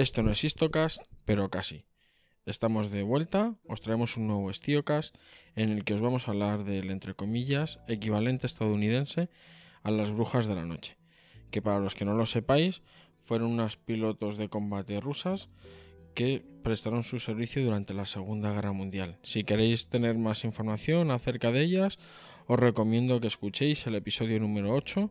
Esto no es Histocast, pero casi. Estamos de vuelta, os traemos un nuevo Estiocast en el que os vamos a hablar del, entre comillas, equivalente estadounidense a las brujas de la noche, que para los que no lo sepáis, fueron unas pilotos de combate rusas que prestaron su servicio durante la Segunda Guerra Mundial. Si queréis tener más información acerca de ellas, os recomiendo que escuchéis el episodio número 8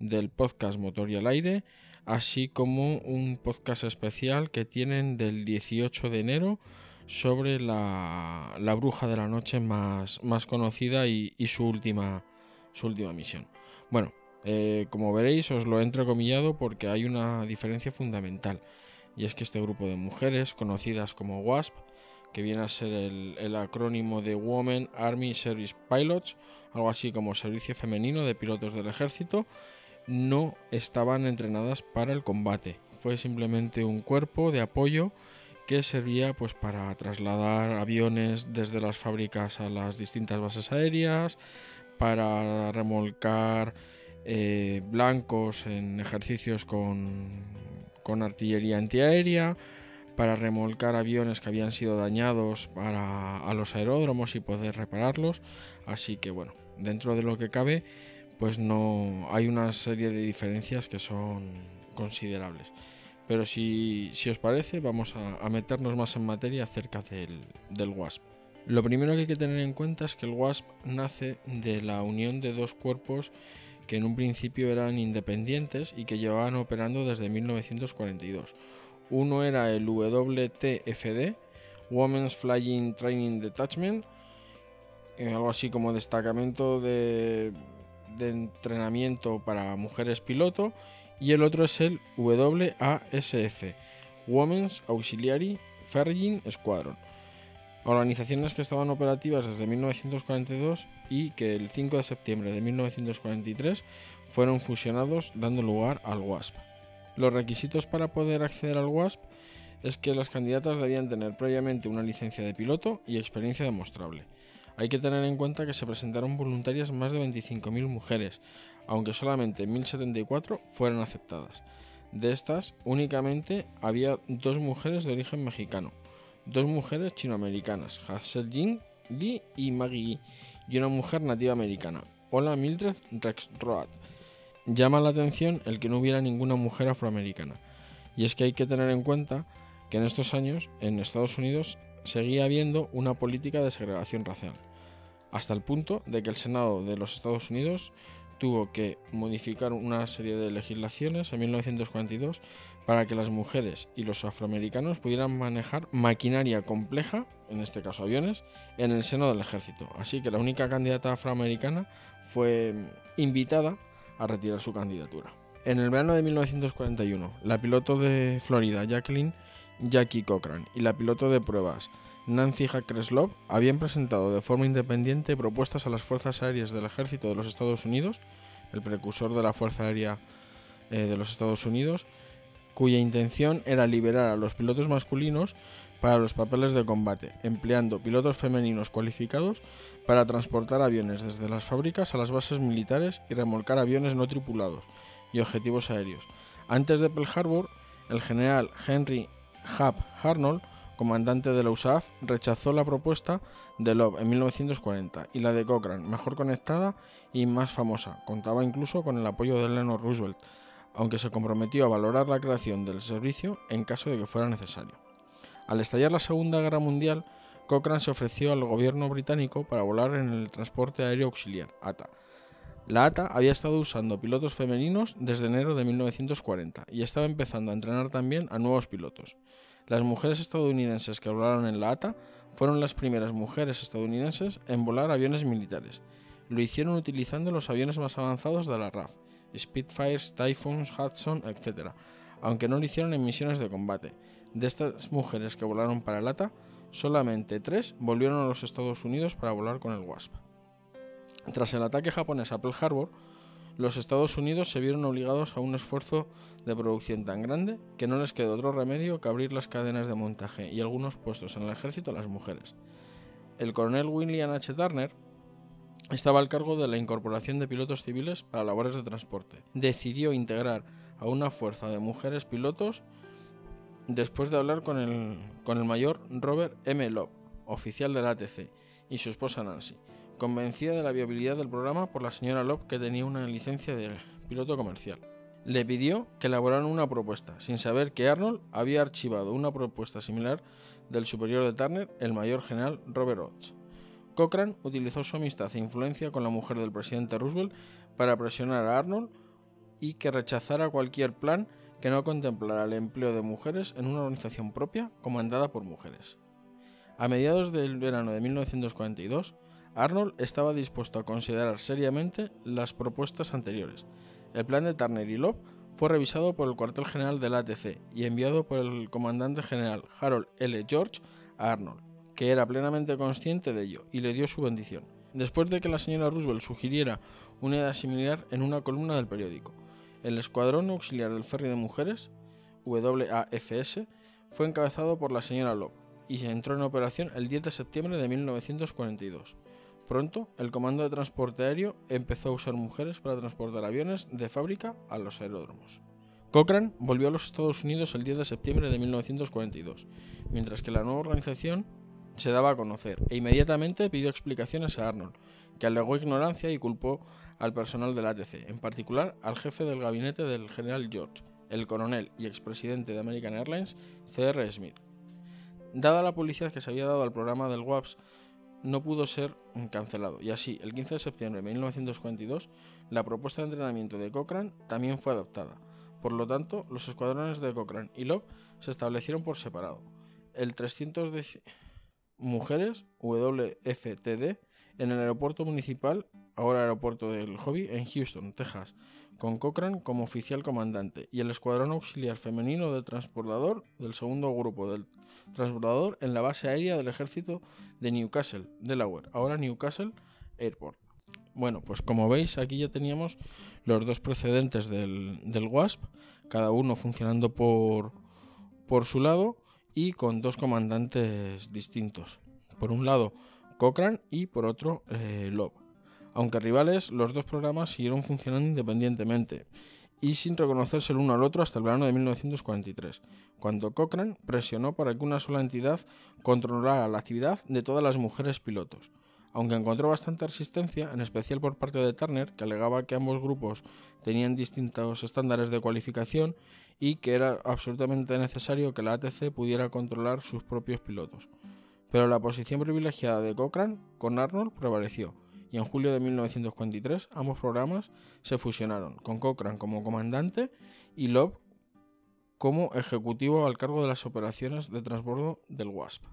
del podcast Motor y al Aire, así como un podcast especial que tienen del 18 de enero sobre la, bruja de la noche más, más conocida y, su, última, su última misión. Bueno, eh, como veréis os lo he entrecomillado porque hay una diferencia fundamental y es que este grupo de mujeres conocidas como WASP, que viene a ser el acrónimo de Women Army Service Pilots, algo así como Servicio Femenino de Pilotos del Ejército, no estaban entrenadas para el combate. Fue simplemente un cuerpo de apoyo que servía pues para trasladar aviones desde las fábricas a las distintas bases aéreas, para remolcar eh, blancos en ejercicios con, con artillería antiaérea, para remolcar aviones que habían sido dañados para, a los aeródromos y poder repararlos. Así que bueno, dentro de lo que cabe, pues no hay una serie de diferencias que son considerables. Pero si, os parece, vamos a, meternos más en materia acerca del, del WASP. Lo primero que hay que tener en cuenta es que el WASP nace de la unión de dos cuerpos que en un principio eran independientes y que llevaban operando desde 1942. Uno era el WTFD, Women's Flying Training Detachment, eh, algo así como destacamento de de entrenamiento para mujeres piloto y el otro es el WASF, Women's Auxiliary Ferrying Squadron. Organizaciones que estaban operativas desde 1942 y que el 5 de septiembre de 1943 fueron fusionados dando lugar al WASP. Los requisitos para poder acceder al WASP es que las candidatas debían tener previamente una licencia de piloto y experiencia demostrable. Hay que tener en cuenta que se presentaron voluntarias más de 25.000 mujeres, aunque solamente 1.074 fueron aceptadas. De estas, únicamente había dos mujeres de origen mexicano, dos mujeres chinoamericanas, Hassel Jin Lee y Maggie y una mujer nativa americana, Hola Mildred Rex Road. Llama la atención el que no hubiera ninguna mujer afroamericana, y es que hay que tener en cuenta que en estos años en Estados Unidos seguía habiendo una política de segregación racial, hasta el punto de que el Senado de los Estados Unidos tuvo que modificar una serie de legislaciones en 1942 para que las mujeres y los afroamericanos pudieran manejar maquinaria compleja, en este caso aviones, en el seno del ejército. Así que la única candidata afroamericana fue invitada a retirar su candidatura. En el verano de 1941, la piloto de Florida, Jacqueline, Jackie Cochran y la piloto de pruebas Nancy Hackreslov habían presentado de forma independiente propuestas a las fuerzas aéreas del ejército de los Estados Unidos, el precursor de la Fuerza Aérea eh, de los Estados Unidos, cuya intención era liberar a los pilotos masculinos para los papeles de combate, empleando pilotos femeninos cualificados para transportar aviones desde las fábricas a las bases militares y remolcar aviones no tripulados y objetivos aéreos. Antes de Pearl Harbor, el general Henry Hub Arnold, comandante de la USAF, rechazó la propuesta de Love en 1940 y la de Cochrane, mejor conectada y más famosa. Contaba incluso con el apoyo de Eleanor Roosevelt, aunque se comprometió a valorar la creación del servicio en caso de que fuera necesario. Al estallar la Segunda Guerra Mundial, Cochrane se ofreció al gobierno británico para volar en el transporte aéreo auxiliar, ATA, la ATA había estado usando pilotos femeninos desde enero de 1940 y estaba empezando a entrenar también a nuevos pilotos. Las mujeres estadounidenses que volaron en la ATA fueron las primeras mujeres estadounidenses en volar aviones militares. Lo hicieron utilizando los aviones más avanzados de la RAF, Spitfires, Typhoons, Hudson, etc., aunque no lo hicieron en misiones de combate. De estas mujeres que volaron para el ATA, solamente tres volvieron a los Estados Unidos para volar con el WASP. Tras el ataque japonés a Pearl Harbor, los Estados Unidos se vieron obligados a un esfuerzo de producción tan grande que no les quedó otro remedio que abrir las cadenas de montaje y algunos puestos en el ejército a las mujeres. El coronel William H. Turner estaba al cargo de la incorporación de pilotos civiles para labores de transporte. Decidió integrar a una fuerza de mujeres pilotos después de hablar con el, con el mayor Robert M. Love, oficial del ATC, y su esposa Nancy, convencida de la viabilidad del programa por la señora Love que tenía una licencia de piloto comercial. Le pidió que elaboraran una propuesta, sin saber que Arnold había archivado una propuesta similar del superior de Turner, el mayor general Robert Oates. Cochrane utilizó su amistad e influencia con la mujer del presidente Roosevelt para presionar a Arnold y que rechazara cualquier plan que no contemplara el empleo de mujeres en una organización propia comandada por mujeres. A mediados del verano de 1942, Arnold estaba dispuesto a considerar seriamente las propuestas anteriores. El plan de Turner y Love fue revisado por el cuartel general del ATC y enviado por el comandante general Harold L. George a Arnold, que era plenamente consciente de ello y le dio su bendición, después de que la señora Roosevelt sugiriera una idea similar en una columna del periódico. El Escuadrón Auxiliar del Ferry de Mujeres, WAFS, fue encabezado por la señora Love y se entró en operación el 10 de septiembre de 1942. Pronto, el Comando de Transporte Aéreo empezó a usar mujeres para transportar aviones de fábrica a los aeródromos. Cochrane volvió a los Estados Unidos el 10 de septiembre de 1942, mientras que la nueva organización se daba a conocer e inmediatamente pidió explicaciones a Arnold, que alegó ignorancia y culpó al personal del ATC, en particular al jefe del gabinete del general George, el coronel y expresidente de American Airlines, C.R. Smith. Dada la publicidad que se había dado al programa del WAPS, no pudo ser cancelado, y así, el 15 de septiembre de 1942, la propuesta de entrenamiento de Cochrane también fue adoptada. Por lo tanto, los escuadrones de Cochrane y Love se establecieron por separado. El 300 de mujeres, WFTD, en el aeropuerto municipal, ahora aeropuerto del Hobby, en Houston, Texas, con Cochrane como oficial comandante y el escuadrón auxiliar femenino del transportador del segundo grupo del transportador en la base aérea del ejército de Newcastle, Delaware, ahora Newcastle Airport. Bueno, pues como veis aquí ya teníamos los dos precedentes del, del WASP, cada uno funcionando por, por su lado y con dos comandantes distintos. Por un lado, Cochrane y por otro, eh, Love. Aunque rivales, los dos programas siguieron funcionando independientemente y sin reconocerse el uno al otro hasta el verano de 1943, cuando Cochrane presionó para que una sola entidad controlara la actividad de todas las mujeres pilotos. Aunque encontró bastante resistencia, en especial por parte de Turner, que alegaba que ambos grupos tenían distintos estándares de cualificación y que era absolutamente necesario que la ATC pudiera controlar sus propios pilotos. Pero la posición privilegiada de Cochrane con Arnold prevaleció, y en julio de 1943 ambos programas se fusionaron, con Cochrane como comandante y Love como ejecutivo al cargo de las operaciones de transbordo del WASP.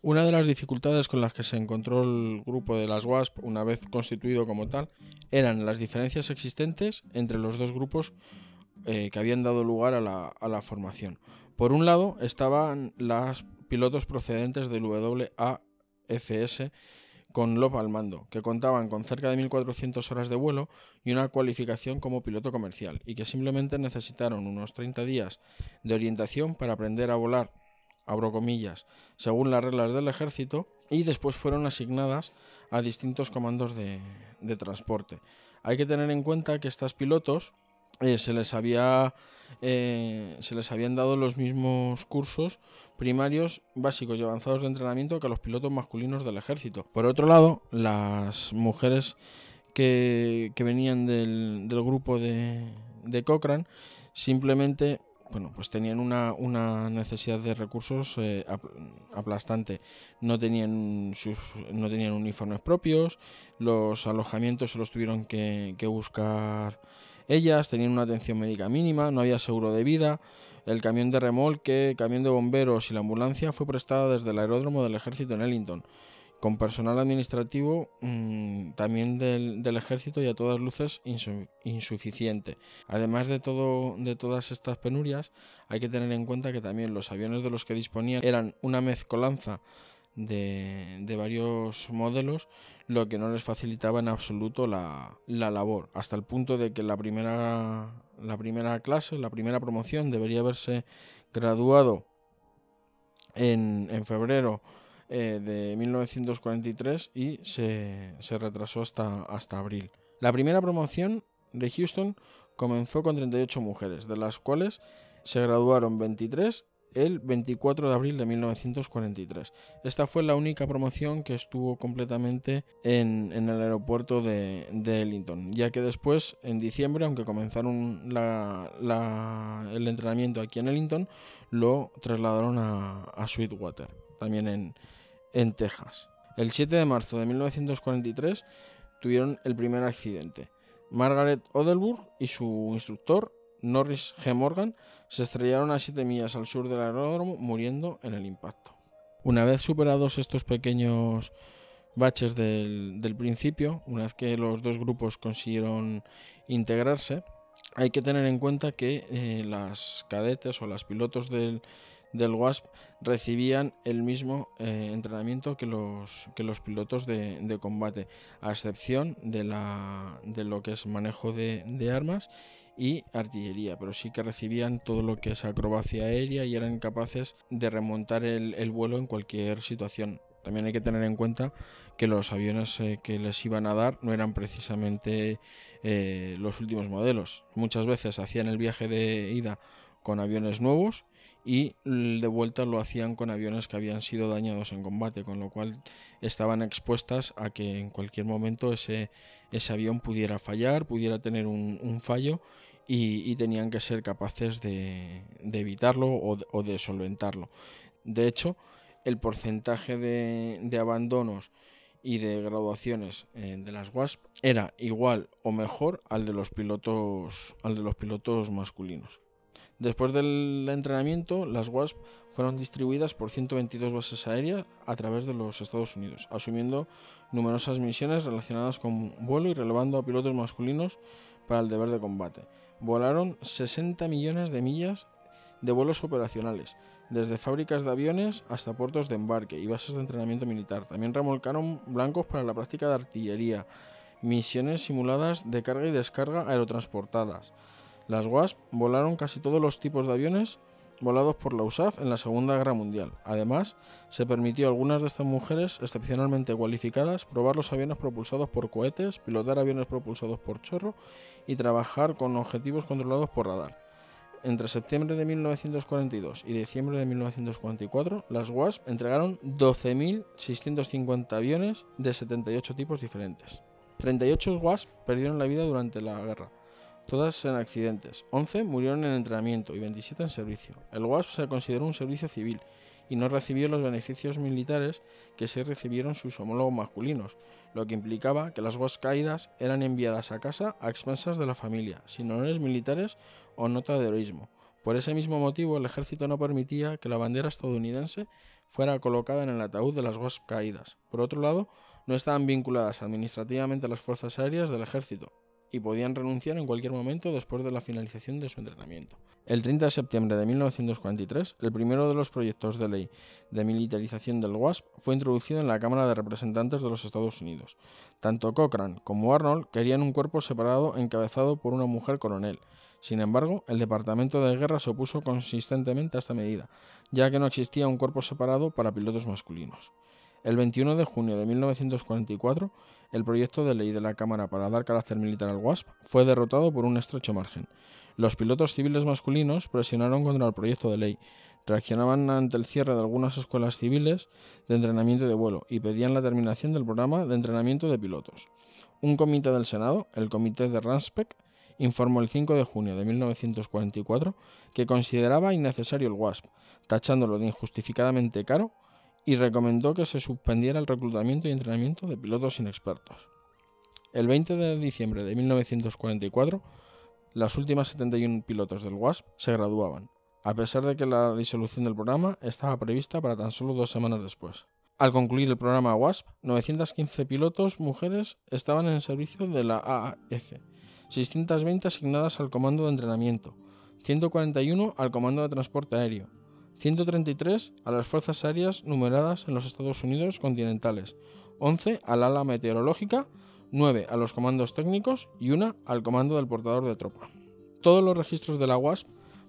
Una de las dificultades con las que se encontró el grupo de las WASP una vez constituido como tal eran las diferencias existentes entre los dos grupos eh, que habían dado lugar a la, a la formación. Por un lado estaban las pilotos procedentes del WAFS con Love al mando, que contaban con cerca de 1.400 horas de vuelo y una cualificación como piloto comercial, y que simplemente necesitaron unos 30 días de orientación para aprender a volar, abro comillas, según las reglas del ejército, y después fueron asignadas a distintos comandos de, de transporte. Hay que tener en cuenta que estos pilotos eh, se les había eh, se les habían dado los mismos cursos primarios, básicos y avanzados de entrenamiento que a los pilotos masculinos del ejército. Por otro lado, las mujeres que, venían del, grupo de, de, Cochrane simplemente bueno, pues tenían una, necesidad de recursos eh, aplastante. No tenían, sus, no tenían uniformes propios, los alojamientos se los tuvieron que, que buscar ellas tenían una atención médica mínima, no había seguro de vida, el camión de remolque, camión de bomberos y la ambulancia fue prestada desde el aeródromo del ejército en Ellington, con personal administrativo mm, también del, ejército y a todas luces insuficiente. Además de, todo, de todas estas penurias, hay que tener en cuenta que también los aviones de los que disponían eran una mezcolanza de, varios modelos, lo que no les facilitaba en absoluto la, labor, hasta el punto de que la primera, la primera clase, la primera promoción debería haberse graduado en, febrero eh, de 1943 y se, retrasó hasta, hasta abril. La primera promoción de Houston comenzó con 38 mujeres, de las cuales se graduaron 23 el 24 de abril de 1943. Esta fue la única promoción que estuvo completamente en, el aeropuerto de, Ellington, ya que después, en diciembre, aunque comenzaron el entrenamiento aquí en Ellington, lo trasladaron a, Sweetwater, también en, en Texas. El 7 de marzo de 1943 tuvieron el primer accidente. Margaret Odelburg y su instructor, Norris G. Morgan, se estrellaron a 7 millas al sur del aeródromo, muriendo en el impacto. Una vez superados estos pequeños baches del, principio, una vez que los dos grupos consiguieron integrarse, hay que tener en cuenta que eh, las cadetes o las pilotos del, del WASP recibían el mismo eh, entrenamiento que los, que los pilotos de, combate, a excepción de, la, de lo que es manejo de, armas y artillería, pero sí que recibían todo lo que es acrobacia aérea y eran capaces de remontar el, vuelo en cualquier situación. También hay que tener en cuenta que los aviones eh, que les iban a dar no eran precisamente eh, los últimos modelos. Muchas veces hacían el viaje de ida con aviones nuevos y de vuelta lo hacían con aviones que habían sido dañados en combate, con lo cual estaban expuestas a que en cualquier momento ese, avión pudiera fallar, pudiera tener un, fallo y, tenían que ser capaces de, evitarlo o de, solventarlo. De hecho, el porcentaje de, abandonos y de graduaciones eh, de las WASP era igual o mejor al de los pilotos al de los pilotos masculinos. Después del entrenamiento, las WASP fueron distribuidas por 122 bases aéreas a través de los Estados Unidos, asumiendo numerosas misiones relacionadas con vuelo y relevando a pilotos masculinos para el deber de combate. Volaron 60 millones de millas de vuelos operacionales, desde fábricas de aviones hasta puertos de embarque y bases de entrenamiento militar. También remolcaron blancos para la práctica de artillería, misiones simuladas de carga y descarga aerotransportadas las WASP volaron casi todos los tipos de aviones volados por la USAF en la Segunda Guerra Mundial. Además, se permitió a algunas de estas mujeres excepcionalmente cualificadas probar los aviones propulsados por cohetes, pilotar aviones propulsados por chorro y trabajar con objetivos controlados por radar. Entre septiembre de 1942 y diciembre de 1944, las WASP entregaron 12.650 aviones de 78 tipos diferentes. 38 WASP perdieron la vida durante la guerra, todas en accidentes. 11 murieron en entrenamiento y 27 en servicio. El WASP se consideró un servicio civil y no recibió los beneficios militares que se recibieron sus homólogos masculinos, lo que implicaba que las WASP caídas eran enviadas a casa a expensas de la familia, sin honores militares o nota de heroísmo. Por ese mismo motivo, el ejército no permitía que la bandera estadounidense fuera colocada en el ataúd de las WASP caídas. Por otro lado, no estaban vinculadas administrativamente a las fuerzas aéreas del ejército, y podían renunciar en cualquier momento después de la finalización de su entrenamiento. El 30 de septiembre de 1943, el primero de los proyectos de ley de militarización del WASP fue introducido en la Cámara de Representantes de los Estados Unidos. Tanto Cochrane como Arnold querían un cuerpo separado encabezado por una mujer coronel. Sin embargo, el Departamento de Guerra se opuso consistentemente a esta medida, ya que no existía un cuerpo separado para pilotos masculinos. El 21 de junio de 1944, el proyecto de ley de la Cámara para dar carácter militar al WASP fue derrotado por un estrecho margen. Los pilotos civiles masculinos presionaron contra el proyecto de ley, reaccionaban ante el cierre de algunas escuelas civiles de entrenamiento de vuelo y pedían la terminación del programa de entrenamiento de pilotos. Un comité del Senado, el Comité de Ranspec, informó el 5 de junio de 1944 que consideraba innecesario el WASP, tachándolo de injustificadamente caro y recomendó que se suspendiera el reclutamiento y entrenamiento de pilotos inexpertos. El 20 de diciembre de 1944, las últimas 71 pilotos del WASP se graduaban, a pesar de que la disolución del programa estaba prevista para tan solo dos semanas después. Al concluir el programa WASP, 915 pilotos mujeres estaban en servicio de la AAF, 620 asignadas al comando de entrenamiento, 141 al comando de transporte aéreo, 133 a las fuerzas aéreas numeradas en los Estados Unidos continentales, 11 al ala meteorológica, 9 a los comandos técnicos y 1 al comando del portador de tropa. Todos los registros de la WASP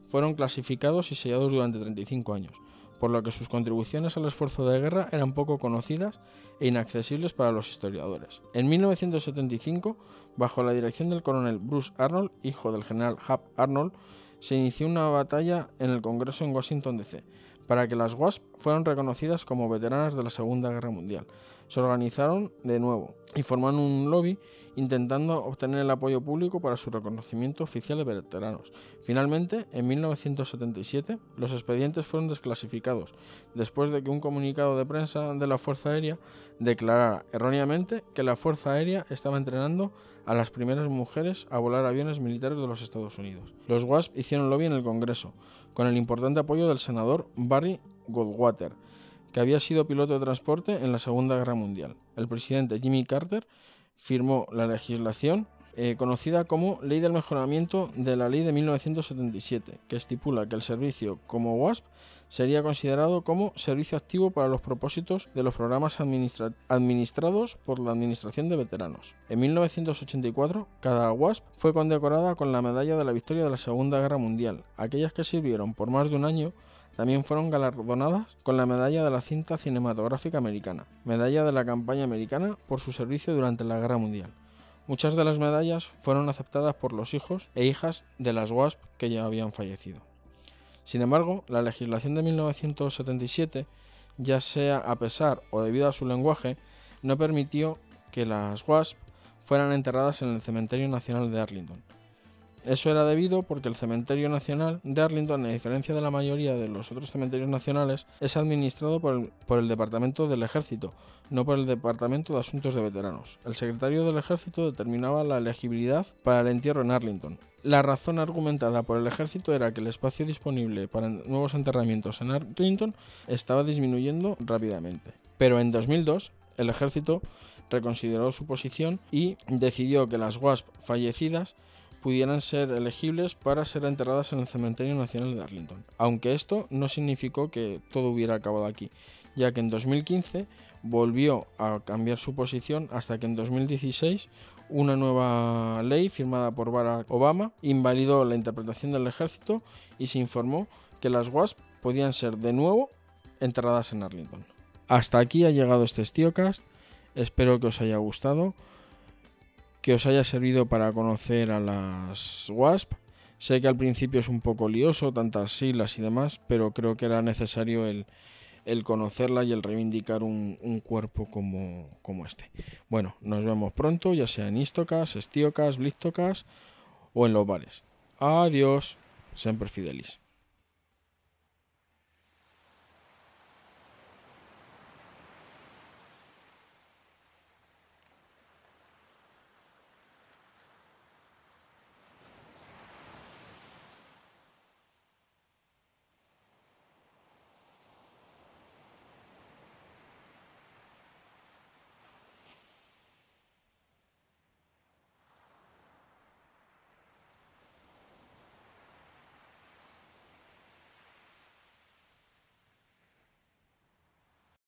fueron clasificados y sellados durante 35 años, por lo que sus contribuciones al esfuerzo de guerra eran poco conocidas e inaccesibles para los historiadores. En 1975, bajo la dirección del coronel Bruce Arnold, hijo del general Hap Arnold, se inició una batalla en el Congreso en Washington, D.C., para que las WASP fueran reconocidas como veteranas de la Segunda Guerra Mundial. Se organizaron de nuevo y formaron un lobby intentando obtener el apoyo público para su reconocimiento oficial de veteranos. Finalmente, en 1977, los expedientes fueron desclasificados después de que un comunicado de prensa de la Fuerza Aérea declarara erróneamente que la Fuerza Aérea estaba entrenando a las primeras mujeres a volar aviones militares de los Estados Unidos. Los WASP hicieron lobby en el Congreso, con el importante apoyo del senador Barry Goldwater, que había sido piloto de transporte en la Segunda Guerra Mundial. El presidente Jimmy Carter firmó la legislación eh, conocida como Ley del Mejoramiento de la Ley de 1977, que estipula que el servicio como WASP sería considerado como servicio activo para los propósitos de los programas administrados por la Administración de Veteranos. En 1984, cada WASP fue condecorada con la Medalla de la Victoria de la Segunda Guerra Mundial. Aquellas que sirvieron por más de un año también fueron galardonadas con la Medalla de la Cinta Cinematográfica Americana, Medalla de la Campaña Americana por su servicio durante la Guerra Mundial. Muchas de las medallas fueron aceptadas por los hijos e hijas de las WASP que ya habían fallecido. Sin embargo, la legislación de 1977, ya sea a pesar o debido a su lenguaje, no permitió que las WASP fueran enterradas en el Cementerio Nacional de Arlington, eso era debido porque el Cementerio Nacional de Arlington, a diferencia de la mayoría de los otros cementerios nacionales, es administrado por el, Departamento del Ejército, no por el Departamento de Asuntos de Veteranos. El secretario del Ejército determinaba la elegibilidad para el entierro en Arlington. La razón argumentada por el ejército era que el espacio disponible para nuevos enterramientos en Arlington estaba disminuyendo rápidamente. Pero en 2002, el ejército reconsideró su posición y decidió que las WASP fallecidas pudieran ser elegibles para ser enterradas en el Cementerio Nacional de Arlington. Aunque esto no significó que todo hubiera acabado aquí, ya que en 2015 volvió a cambiar su posición hasta que en 2016 una nueva ley firmada por Barack Obama invalidó la interpretación del ejército y se informó que las WASP podían ser de nuevo enterradas en Arlington. Hasta aquí ha llegado este Stiocast, espero que os haya gustado que os haya servido para conocer a las WASP. Sé que al principio es un poco lioso, tantas siglas y demás, pero creo que era necesario el, conocerla y el reivindicar un, cuerpo como, como, este. Bueno, nos vemos pronto, ya sea en Istocas, Estiocas, Blistocas o en los bares. Adiós, siempre fidelis.